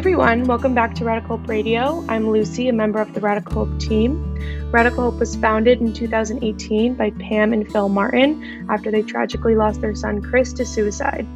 Everyone, welcome back to Radical Hope Radio. I'm Lucy, a member of the Radical Hope team. Radical Hope was founded in 2018 by Pam and Phil Martin after they tragically lost their son Chris to suicide.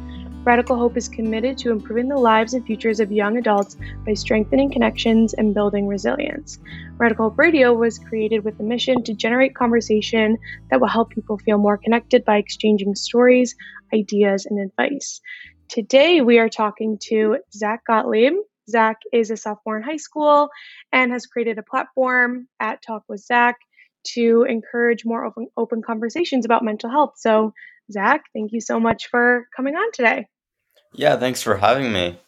Radical Hope is committed to improving the lives and futures of young adults by strengthening connections and building resilience. Radical Hope Radio was created with the mission to generate conversation that will help people feel more connected by exchanging stories, ideas, and advice. Today, we are talking to Zach Gottlieb. Zach is a sophomore in high school and has created a platform at Talk with Zach to encourage more open, open conversations about mental health. So, Zach, thank you so much for coming on today. Yeah, thanks for having me.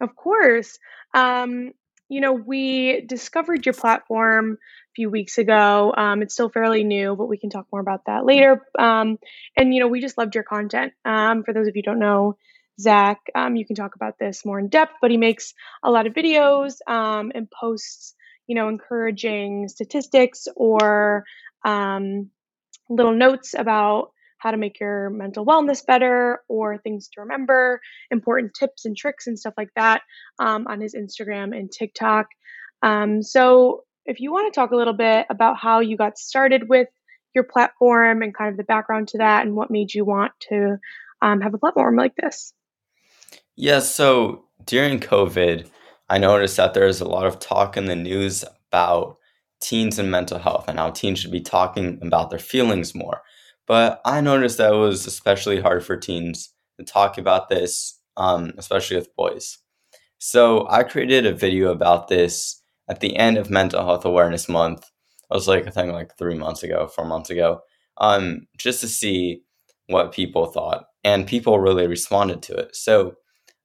Of course. Um, you know, we discovered your platform a few weeks ago. Um, it's still fairly new, but we can talk more about that later. Um, and, you know, we just loved your content. Um, for those of you who don't know, Zach, um, you can talk about this more in depth, but he makes a lot of videos um, and posts, you know, encouraging statistics or um, little notes about how to make your mental wellness better or things to remember, important tips and tricks and stuff like that um, on his Instagram and TikTok. Um, so, if you want to talk a little bit about how you got started with your platform and kind of the background to that and what made you want to um, have a platform like this. Yeah, so during COVID, I noticed that there's a lot of talk in the news about teens and mental health and how teens should be talking about their feelings more. But I noticed that it was especially hard for teens to talk about this, um, especially with boys. So I created a video about this at the end of Mental Health Awareness Month. I was like, I think like three months ago, four months ago, um, just to see what people thought. And people really responded to it. So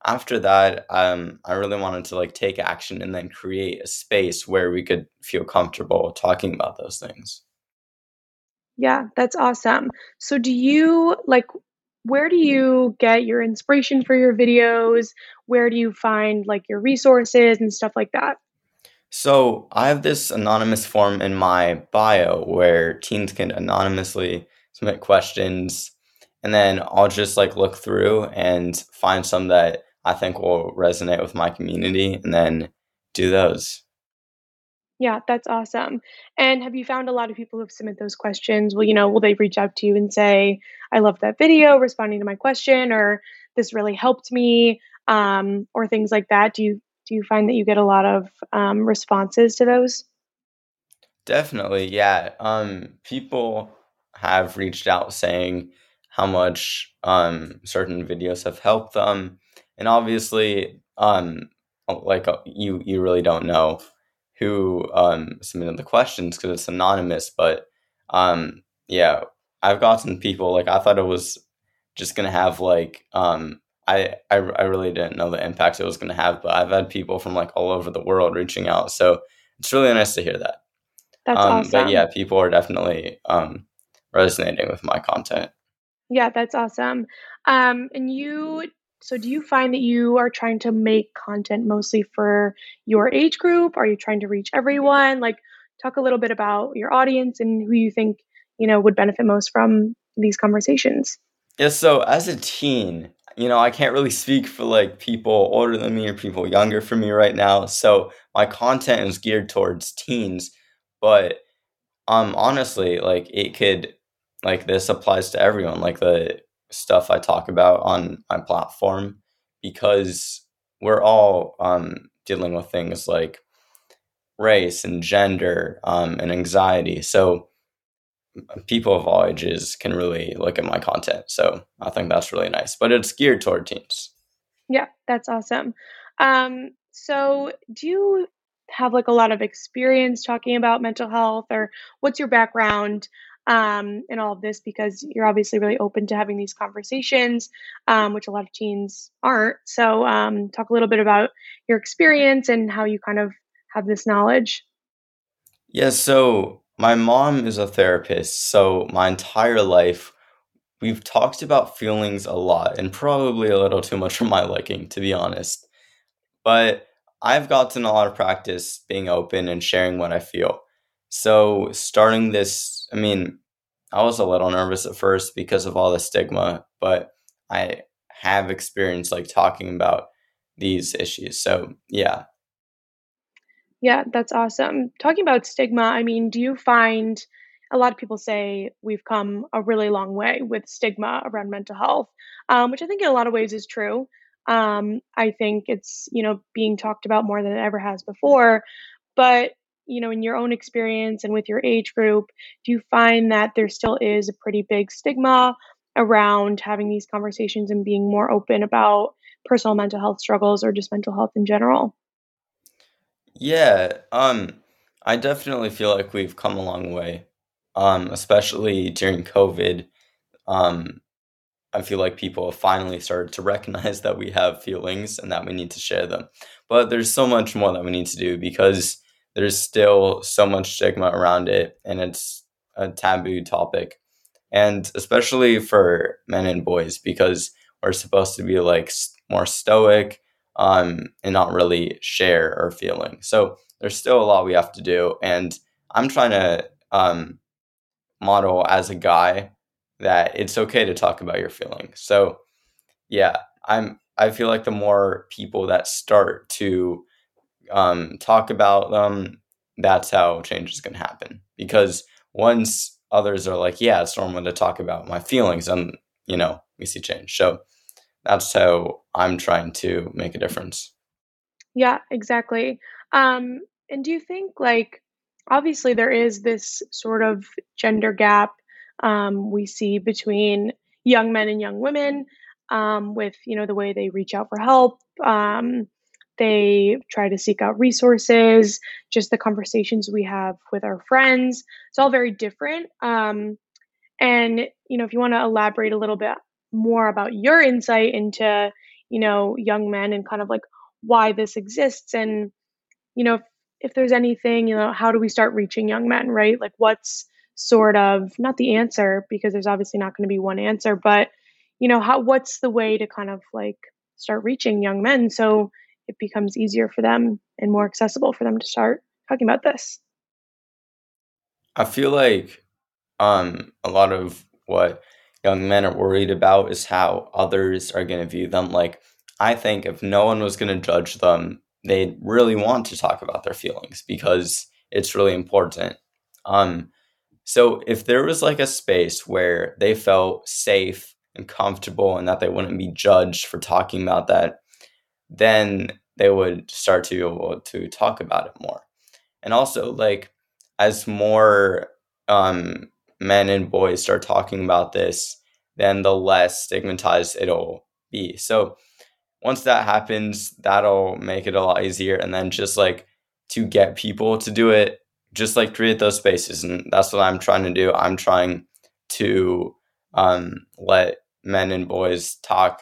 after that, um, I really wanted to like take action and then create a space where we could feel comfortable talking about those things. Yeah, that's awesome. So, do you like where do you get your inspiration for your videos? Where do you find like your resources and stuff like that? So, I have this anonymous form in my bio where teens can anonymously submit questions and then I'll just like look through and find some that I think will resonate with my community and then do those. Yeah, that's awesome. And have you found a lot of people who've submitted those questions? Well, you know, will they reach out to you and say, I love that video responding to my question, or this really helped me, um, or things like that? Do you do you find that you get a lot of um, responses to those? Definitely, yeah. Um, people have reached out saying how much um, certain videos have helped them and obviously um like uh, you you really don't know who um submitted the questions because it's anonymous but um yeah i've gotten people like i thought it was just gonna have like um I, I i really didn't know the impact it was gonna have but i've had people from like all over the world reaching out so it's really nice to hear that. That's um, awesome. but yeah people are definitely um resonating with my content. Yeah that's awesome. Um and you so, do you find that you are trying to make content mostly for your age group? Are you trying to reach everyone? Like, talk a little bit about your audience and who you think you know would benefit most from these conversations. Yeah. So, as a teen, you know, I can't really speak for like people older than me or people younger for me right now. So, my content is geared towards teens, but um, honestly, like it could, like this applies to everyone. Like the stuff I talk about on my platform because we're all um, dealing with things like race and gender um, and anxiety. So people of all ages can really look at my content. So I think that's really nice, but it's geared toward teens. Yeah, that's awesome. Um, so do you have like a lot of experience talking about mental health or what's your background um, in all of this because you're obviously really open to having these conversations, um, which a lot of teens aren't. So, um, talk a little bit about your experience and how you kind of have this knowledge. Yeah, so my mom is a therapist. So, my entire life, we've talked about feelings a lot and probably a little too much for my liking, to be honest. But I've gotten a lot of practice being open and sharing what I feel. So, starting this, I mean, I was a little nervous at first because of all the stigma, but I have experience like talking about these issues. So, yeah. Yeah, that's awesome. Talking about stigma, I mean, do you find a lot of people say we've come a really long way with stigma around mental health, um, which I think in a lot of ways is true. Um, I think it's, you know, being talked about more than it ever has before. But, you know, in your own experience and with your age group, do you find that there still is a pretty big stigma around having these conversations and being more open about personal mental health struggles or just mental health in general? Yeah, um, I definitely feel like we've come a long way, um, especially during COVID. Um, I feel like people have finally started to recognize that we have feelings and that we need to share them. But there's so much more that we need to do because there's still so much stigma around it and it's a taboo topic. And especially for men and boys because we're supposed to be like more stoic um, and not really share our feelings. So there's still a lot we have to do. And I'm trying to um, model as a guy that it's okay to talk about your feelings. So yeah, I'm I feel like the more people that start to um, talk about them, that's how change is going to happen. Because once others are like, yeah, it's normal to talk about my feelings, and you know, we see change. So that's how I'm trying to make a difference. Yeah, exactly. Um, and do you think, like, obviously there is this sort of gender gap um, we see between young men and young women um, with, you know, the way they reach out for help. Um, they try to seek out resources, just the conversations we have with our friends. It's all very different. Um, and, you know, if you want to elaborate a little bit more about your insight into, you know, young men and kind of like why this exists and, you know, if, if there's anything, you know, how do we start reaching young men, right? Like what's sort of not the answer because there's obviously not going to be one answer, but you know, how what's the way to kind of like start reaching young men so it becomes easier for them and more accessible for them to start talking about this? I feel like um, a lot of what young men are worried about is how others are going to view them. Like, I think if no one was going to judge them, they'd really want to talk about their feelings because it's really important. Um, so if there was like a space where they felt safe and comfortable and that they wouldn't be judged for talking about that, then they would start to be able to talk about it more. And also, like, as more um, men and boys start talking about this, then the less stigmatized it'll be. So once that happens, that'll make it a lot easier. And then just like to get people to do it, just like create those spaces. And that's what I'm trying to do. I'm trying to um, let men and boys talk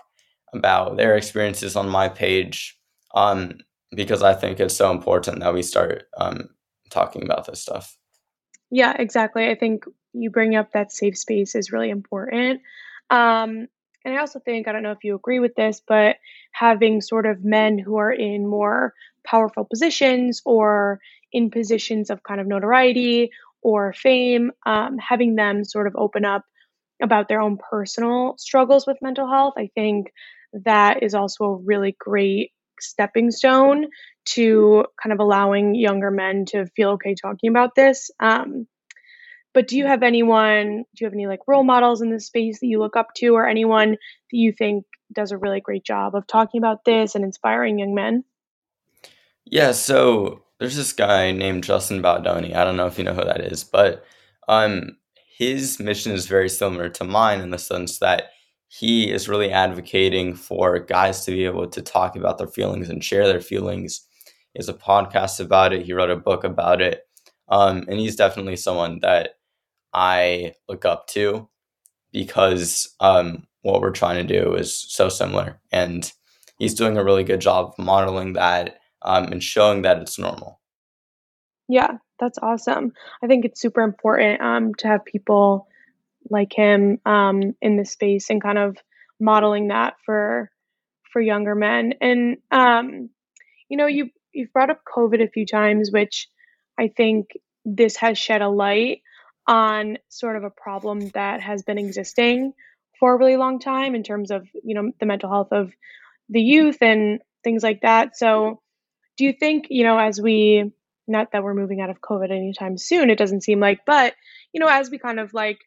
about their experiences on my page um, because I think it's so important that we start um, talking about this stuff. Yeah, exactly. I think you bring up that safe space is really important. Um, and I also think, I don't know if you agree with this, but having sort of men who are in more powerful positions or in positions of kind of notoriety or fame, um, having them sort of open up about their own personal struggles with mental health, I think that is also a really great stepping stone to kind of allowing younger men to feel okay talking about this. Um, but do you have anyone, do you have any like role models in this space that you look up to, or anyone that you think does a really great job of talking about this and inspiring young men? Yeah, so there's this guy named Justin Baldoni. I don't know if you know who that is, but um, his mission is very similar to mine in the sense that he is really advocating for guys to be able to talk about their feelings and share their feelings. He has a podcast about it. He wrote a book about it. Um, and he's definitely someone that I look up to because um, what we're trying to do is so similar. And he's doing a really good job modeling that um, and showing that it's normal. Yeah, that's awesome. I think it's super important um, to have people like him um, in this space and kind of modeling that for for younger men. And um, you know, you you've brought up COVID a few times, which I think this has shed a light on sort of a problem that has been existing for a really long time in terms of you know the mental health of the youth and things like that. So, do you think, you know, as we, not that we're moving out of COVID anytime soon, it doesn't seem like, but, you know, as we kind of like,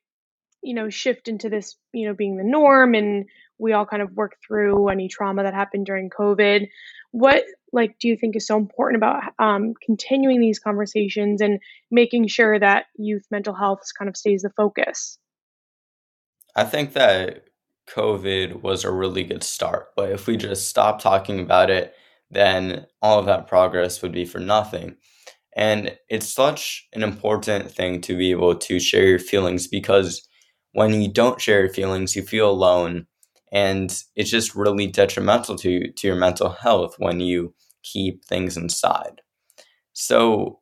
you know, shift into this, you know, being the norm and we all kind of work through any trauma that happened during COVID, what like do you think is so important about um, continuing these conversations and making sure that youth mental health kind of stays the focus? I think that COVID was a really good start, but if we just stop talking about it, then all of that progress would be for nothing. And it's such an important thing to be able to share your feelings because when you don't share your feelings, you feel alone. And it's just really detrimental to, to your mental health when you keep things inside. So,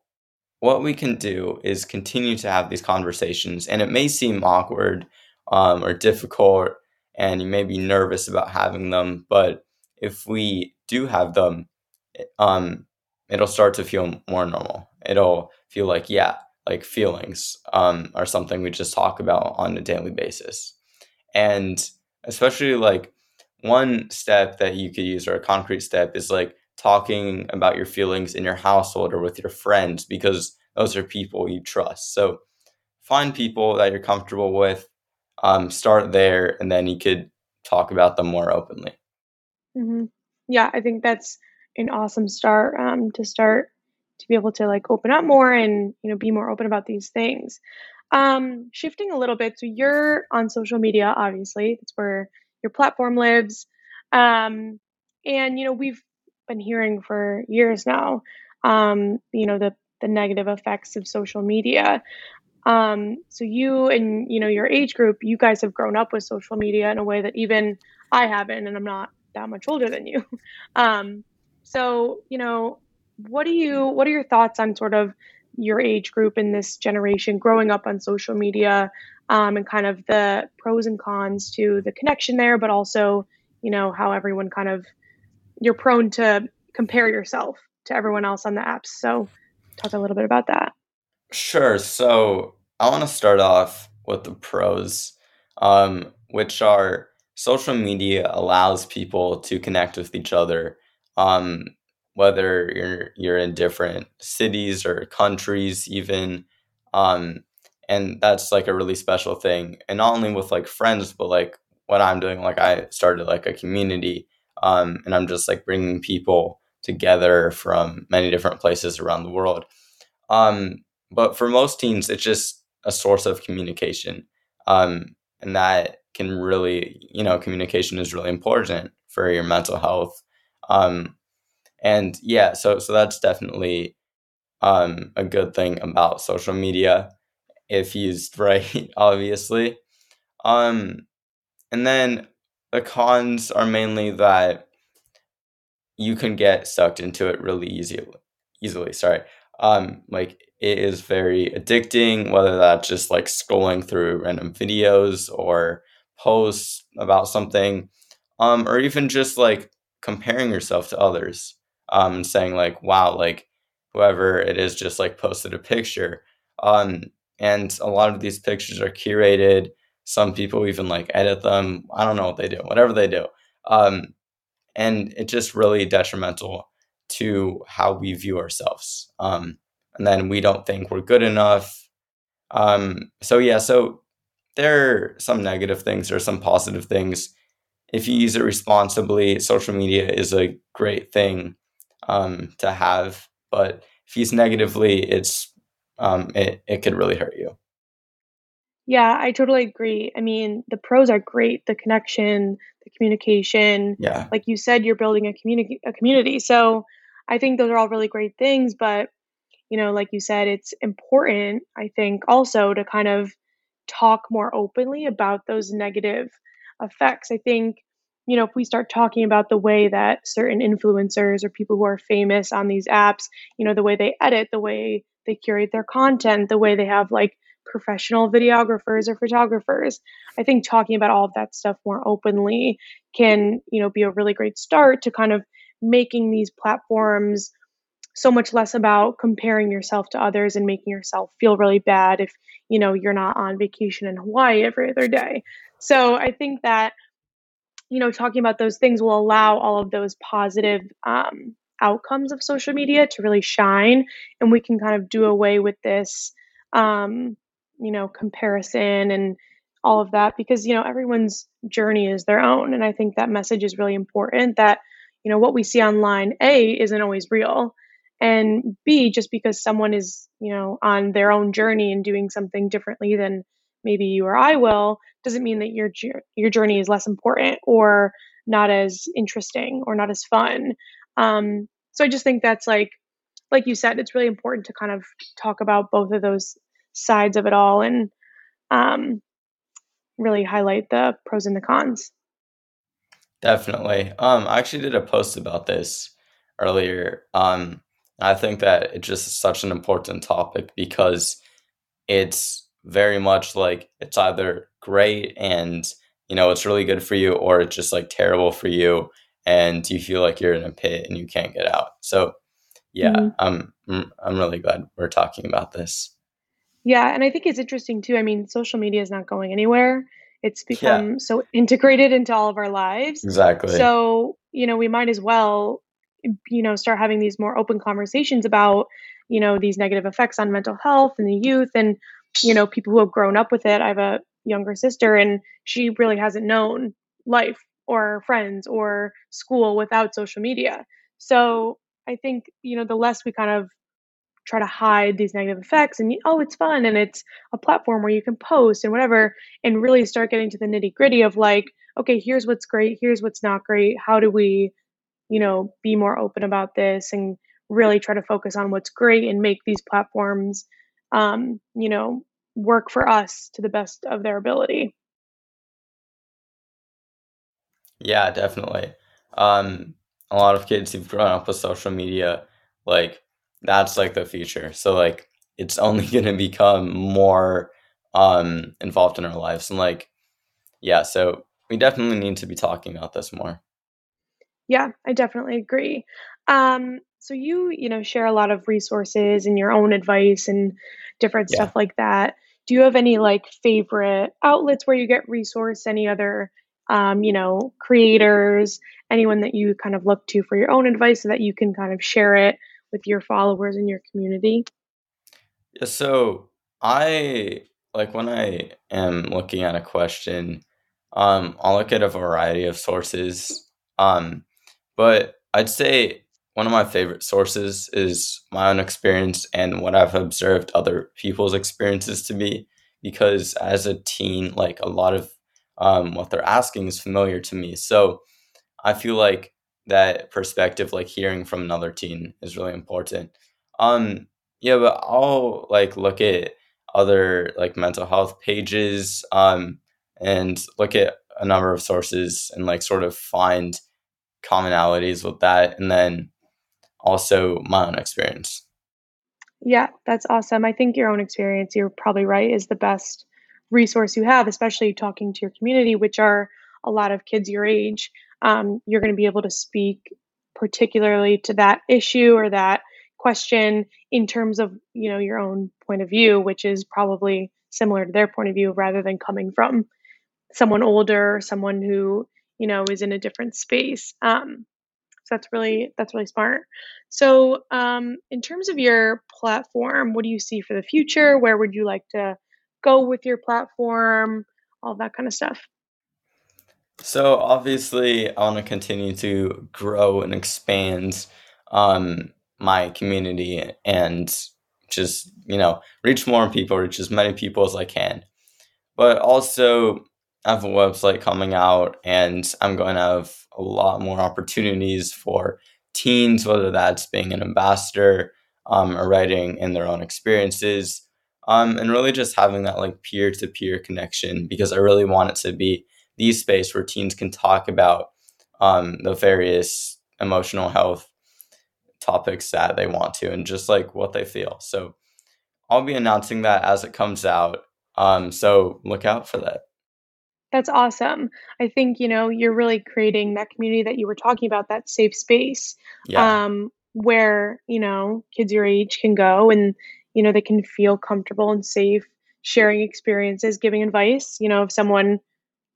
what we can do is continue to have these conversations, and it may seem awkward um, or difficult, and you may be nervous about having them, but if we do have them, um, it'll start to feel more normal. It'll feel like, yeah, like feelings um, are something we just talk about on a daily basis. And especially like one step that you could use or a concrete step is like talking about your feelings in your household or with your friends because those are people you trust. So find people that you're comfortable with, um, start there, and then you could talk about them more openly. Mm-hmm. Yeah, I think that's an awesome start um, to start to be able to like open up more and you know be more open about these things. Um, shifting a little bit, so you're on social media, obviously. That's where your platform lives. Um, and you know we've been hearing for years now. Um, you know the the negative effects of social media. Um, so you and you know your age group, you guys have grown up with social media in a way that even I haven't, and I'm not that much older than you. Um, so you know, what do you what are your thoughts on sort of your age group in this generation growing up on social media um, and kind of the pros and cons to the connection there, but also you know how everyone kind of you're prone to compare yourself to everyone else on the apps. So, talk a little bit about that. Sure. So, I want to start off with the pros, um, which are social media allows people to connect with each other, um, whether you're you're in different cities or countries, even. Um, and that's like a really special thing, and not only with like friends, but like what I'm doing. Like I started like a community um, and I'm just like bringing people together from many different places around the world. Um, but for most teens, it's just a source of communication, um, and that can really, you know, communication is really important for your mental health. Um, and yeah, so so that's definitely um, a good thing about social media if used right, obviously. Um, and then the cons are mainly that you can get sucked into it really easily. Easily, sorry. Um, like it is very addicting. Whether that's just like scrolling through random videos or posts about something, um, or even just like comparing yourself to others, um, saying like, "Wow, like whoever it is just like posted a picture." Um, and a lot of these pictures are curated some people even like edit them. I don't know what they do, whatever they do. Um, and it's just really detrimental to how we view ourselves. Um, and then we don't think we're good enough. Um, so, yeah, so there are some negative things, there are some positive things. If you use it responsibly, social media is a great thing um, to have. But if use negatively, it's um, it, it could really hurt you. Yeah, I totally agree. I mean, the pros are great, the connection, the communication. Yeah. Like you said, you're building a community a community. So I think those are all really great things, but you know, like you said, it's important, I think, also to kind of talk more openly about those negative effects. I think, you know, if we start talking about the way that certain influencers or people who are famous on these apps, you know, the way they edit, the way they curate their content, the way they have like professional videographers or photographers. I think talking about all of that stuff more openly can, you know, be a really great start to kind of making these platforms so much less about comparing yourself to others and making yourself feel really bad if, you know, you're not on vacation in Hawaii every other day. So I think that you know, talking about those things will allow all of those positive um, outcomes of social media to really shine, and we can kind of do away with this, um, you know, comparison and all of that because you know everyone's journey is their own, and I think that message is really important. That you know what we see online, a isn't always real, and b just because someone is you know on their own journey and doing something differently than maybe you or I will doesn't mean that your your journey is less important or not as interesting or not as fun. Um, so I just think that's like like you said, it's really important to kind of talk about both of those sides of it all and um, really highlight the pros and the cons. Definitely. Um, I actually did a post about this earlier. Um, I think that it's just such an important topic because it's very much like it's either great and you know it's really good for you or it's just like terrible for you and you feel like you're in a pit and you can't get out. So yeah, mm-hmm. I'm I'm really glad we're talking about this. Yeah, and I think it's interesting too. I mean, social media is not going anywhere. It's become yeah. so integrated into all of our lives. Exactly. So, you know, we might as well you know, start having these more open conversations about, you know, these negative effects on mental health and the youth and you know, people who have grown up with it. I have a younger sister and she really hasn't known life or friends or school without social media. So I think, you know, the less we kind of try to hide these negative effects and oh it's fun and it's a platform where you can post and whatever and really start getting to the nitty gritty of like okay here's what's great here's what's not great how do we you know be more open about this and really try to focus on what's great and make these platforms um, you know work for us to the best of their ability yeah, definitely. Um, a lot of kids who've grown up with social media, like that's like the future. So like it's only going to become more um involved in our lives and like yeah, so we definitely need to be talking about this more. Yeah, I definitely agree. Um so you, you know, share a lot of resources and your own advice and different yeah. stuff like that. Do you have any like favorite outlets where you get resource? Any other um, you know, creators, anyone that you kind of look to for your own advice so that you can kind of share it with your followers in your community? Yeah, so I like when I am looking at a question, um, I'll look at a variety of sources. Um, but I'd say one of my favorite sources is my own experience and what I've observed other people's experiences to be. Because as a teen, like a lot of um, what they're asking is familiar to me. So I feel like that perspective, like hearing from another teen, is really important. Um, yeah, but I'll like look at other like mental health pages, um, and look at a number of sources and like sort of find commonalities with that, and then also my own experience. Yeah, that's awesome. I think your own experience, you're probably right, is the best resource you have, especially talking to your community, which are a lot of kids your age, um, you're going to be able to speak particularly to that issue or that question in terms of you know your own point of view, which is probably similar to their point of view rather than coming from someone older, someone who you know is in a different space. Um, so that's really that's really smart. So um, in terms of your platform, what do you see for the future? Where would you like to go with your platform, all that kind of stuff? So obviously, I want to continue to grow and expand um, my community and just you know reach more people, reach as many people as I can. But also, I have a website coming out, and I'm going to have a lot more opportunities for teens, whether that's being an ambassador um, or writing in their own experiences um, and really just having that like peer to peer connection because I really want it to be the space where teens can talk about um, the various emotional health topics that they want to and just like what they feel. So I'll be announcing that as it comes out. Um, so look out for that. That's awesome. I think, you know, you're really creating that community that you were talking about, that safe space yeah. um, where, you know, kids your age can go and you know they can feel comfortable and safe sharing experiences giving advice you know if someone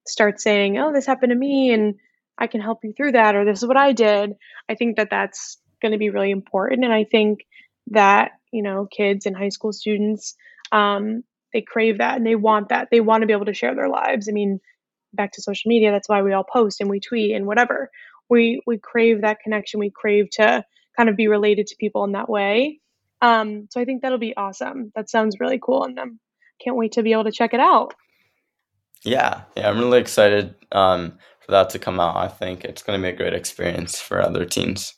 starts saying, "Oh, this happened to me," and I can help you through that, or this is what I did. I think that that's going to be really important, and I think that you know kids and high school students um, they crave that and they want that. They want to be able to share their lives. I mean, back to social media, that's why we all post and we tweet and whatever. We we crave that connection. We crave to kind of be related to people in that way. Um, so I think that'll be awesome. That sounds really cool, and I can't wait to be able to check it out. Yeah, yeah, I'm really excited um, for that to come out. I think it's going to be a great experience for other teens.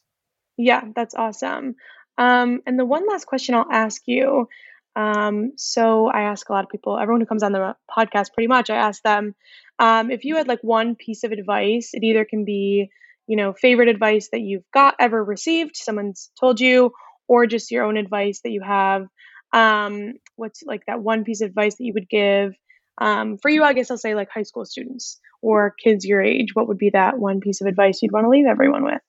Yeah, that's awesome. Um, and the one last question I'll ask you. Um, so I ask a lot of people, everyone who comes on the podcast, pretty much, I ask them um, if you had like one piece of advice. It either can be, you know, favorite advice that you've got ever received, someone's told you, or just your own advice that you have. Um, what's like that one piece of advice that you would give um, for you, I guess I'll say like high school students or kids your age. What would be that one piece of advice you'd want to leave everyone with?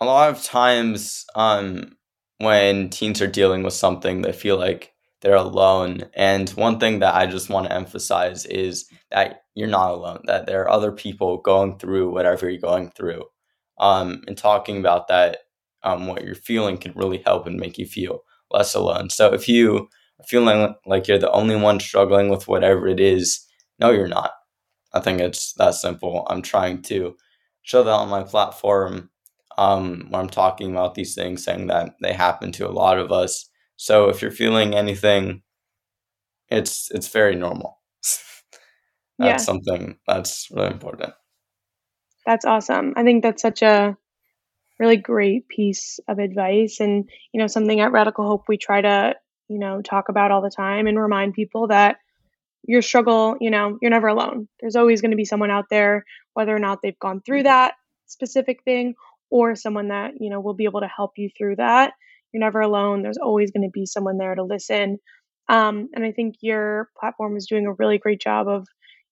A lot of times, um, when teens are dealing with something, they feel like they're alone. And one thing that I just want to emphasize is that you're not alone, that there are other people going through whatever you're going through. Um, and talking about that, um, what you're feeling can really help and make you feel less alone. So if you feeling like you're the only one struggling with whatever it is. No, you're not. I think it's that simple. I'm trying to show that on my platform um, when I'm talking about these things, saying that they happen to a lot of us. So if you're feeling anything, it's it's very normal. that's yeah. something that's really important. That's awesome. I think that's such a really great piece of advice and you know something at Radical Hope we try to you know, talk about all the time and remind people that your struggle, you know, you're never alone. There's always going to be someone out there, whether or not they've gone through that specific thing or someone that, you know, will be able to help you through that. You're never alone. There's always going to be someone there to listen. Um, and I think your platform is doing a really great job of,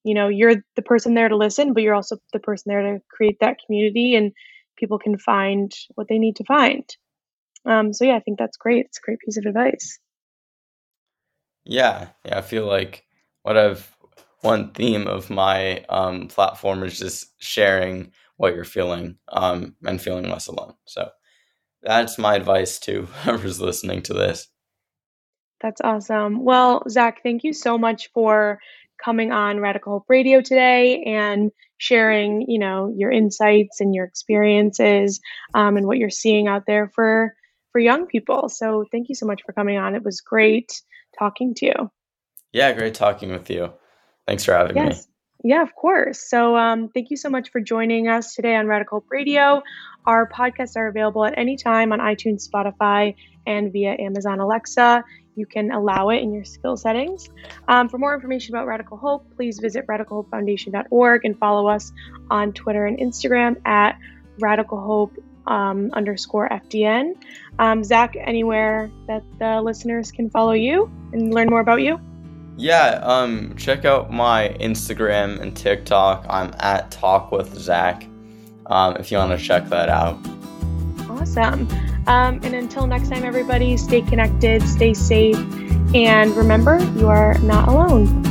you know, you're the person there to listen, but you're also the person there to create that community and people can find what they need to find. Um, so yeah, I think that's great. It's a great piece of advice. Yeah, yeah, I feel like what I've one theme of my um, platform is just sharing what you're feeling um, and feeling less alone. So that's my advice to whoever's listening to this. That's awesome. Well, Zach, thank you so much for coming on Radical Hope Radio today and sharing, you know, your insights and your experiences um, and what you're seeing out there for for young people. So thank you so much for coming on. It was great talking to you. Yeah, great talking with you. Thanks for having yes. me. Yeah, of course. So, um, thank you so much for joining us today on Radical Hope Radio. Our podcasts are available at any time on iTunes, Spotify, and via Amazon Alexa. You can allow it in your skill settings. Um, for more information about Radical Hope, please visit radicalhopefoundation.org and follow us on Twitter and Instagram at Radical Hope um, underscore FDN. Um, Zach, anywhere that the listeners can follow you and learn more about you? Yeah, um, check out my Instagram and TikTok. I'm at Talk with Zach. Um, if you want to check that out. Awesome. Um, and until next time, everybody, stay connected, stay safe, and remember, you are not alone.